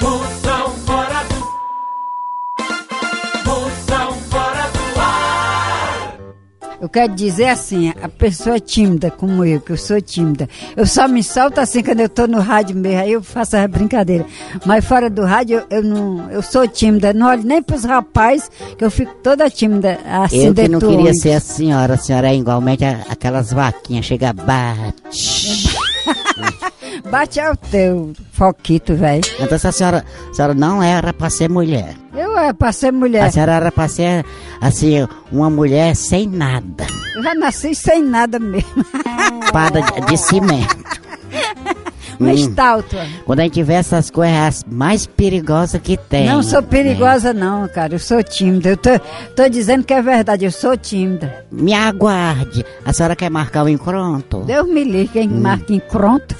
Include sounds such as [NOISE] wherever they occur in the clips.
Moção fora do. Moção fora do ar. Eu quero dizer assim, a pessoa tímida como eu, que eu sou tímida, eu só me solto assim quando eu tô no rádio mesmo, aí eu faço a brincadeira. Mas fora do rádio, eu, eu não, eu sou tímida, não olho nem pros rapazes, que eu fico toda tímida, assim, Eu que não queria ser a senhora, a senhora é igualmente a- aquelas vaquinhas, chega, bate. [LAUGHS] Bate ao teu foquito, velho. Então essa senhora, a senhora não era pra ser mulher. Eu é pra ser mulher. A senhora era pra ser, assim, uma mulher sem nada. Eu já nasci sem nada mesmo. Espada de, de cimento. Uma Hum. estátua. Quando a gente vê essas coisas, as mais perigosas que tem. Não sou perigosa não, cara. Eu sou tímida. Eu tô, tô dizendo que é verdade, eu sou tímida. Me aguarde. A senhora quer marcar o encontro? Deus me livre, quem Hum. marca em pronto.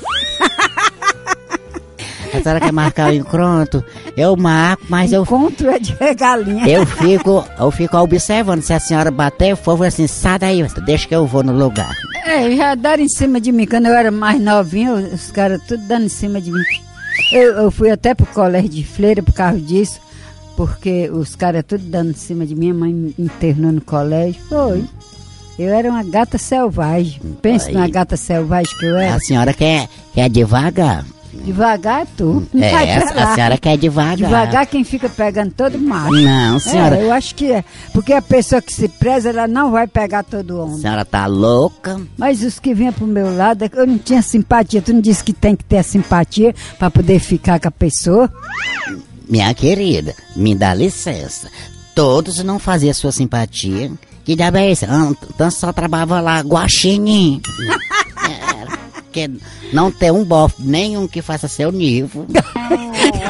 A senhora quer marcar o encontro? Eu marco, mas eu, Encontro é de galinha. eu fico, eu fico observando. Se a senhora bater, eu for assim, sai daí, deixa que eu vou no lugar. É, já deram em cima de mim. Quando eu era mais novinho, os caras tudo dando em cima de mim. Eu, eu fui até pro colégio de freira por causa disso, porque os caras tudo dando em cima de mim, a mãe me internou no colégio. Foi. Eu era uma gata selvagem. Pensa numa gata selvagem que eu era. A senhora quer, quer devagar? Devagar tu. É, a, a senhora quer devagar. Devagar quem fica pegando todo macho. Não, senhora. É, eu acho que é. Porque a pessoa que se preza, ela não vai pegar todo A homem. senhora tá louca? Mas os que vinham pro meu lado, eu não tinha simpatia. Tu não disse que tem que ter a simpatia para poder ficar com a pessoa? Minha querida, me dá licença. Todos não faziam sua simpatia. Que diabo é esse? Então só trabalhava lá, guaxinim. Era, que não tem um bofe, nenhum que faça seu nível. [LAUGHS]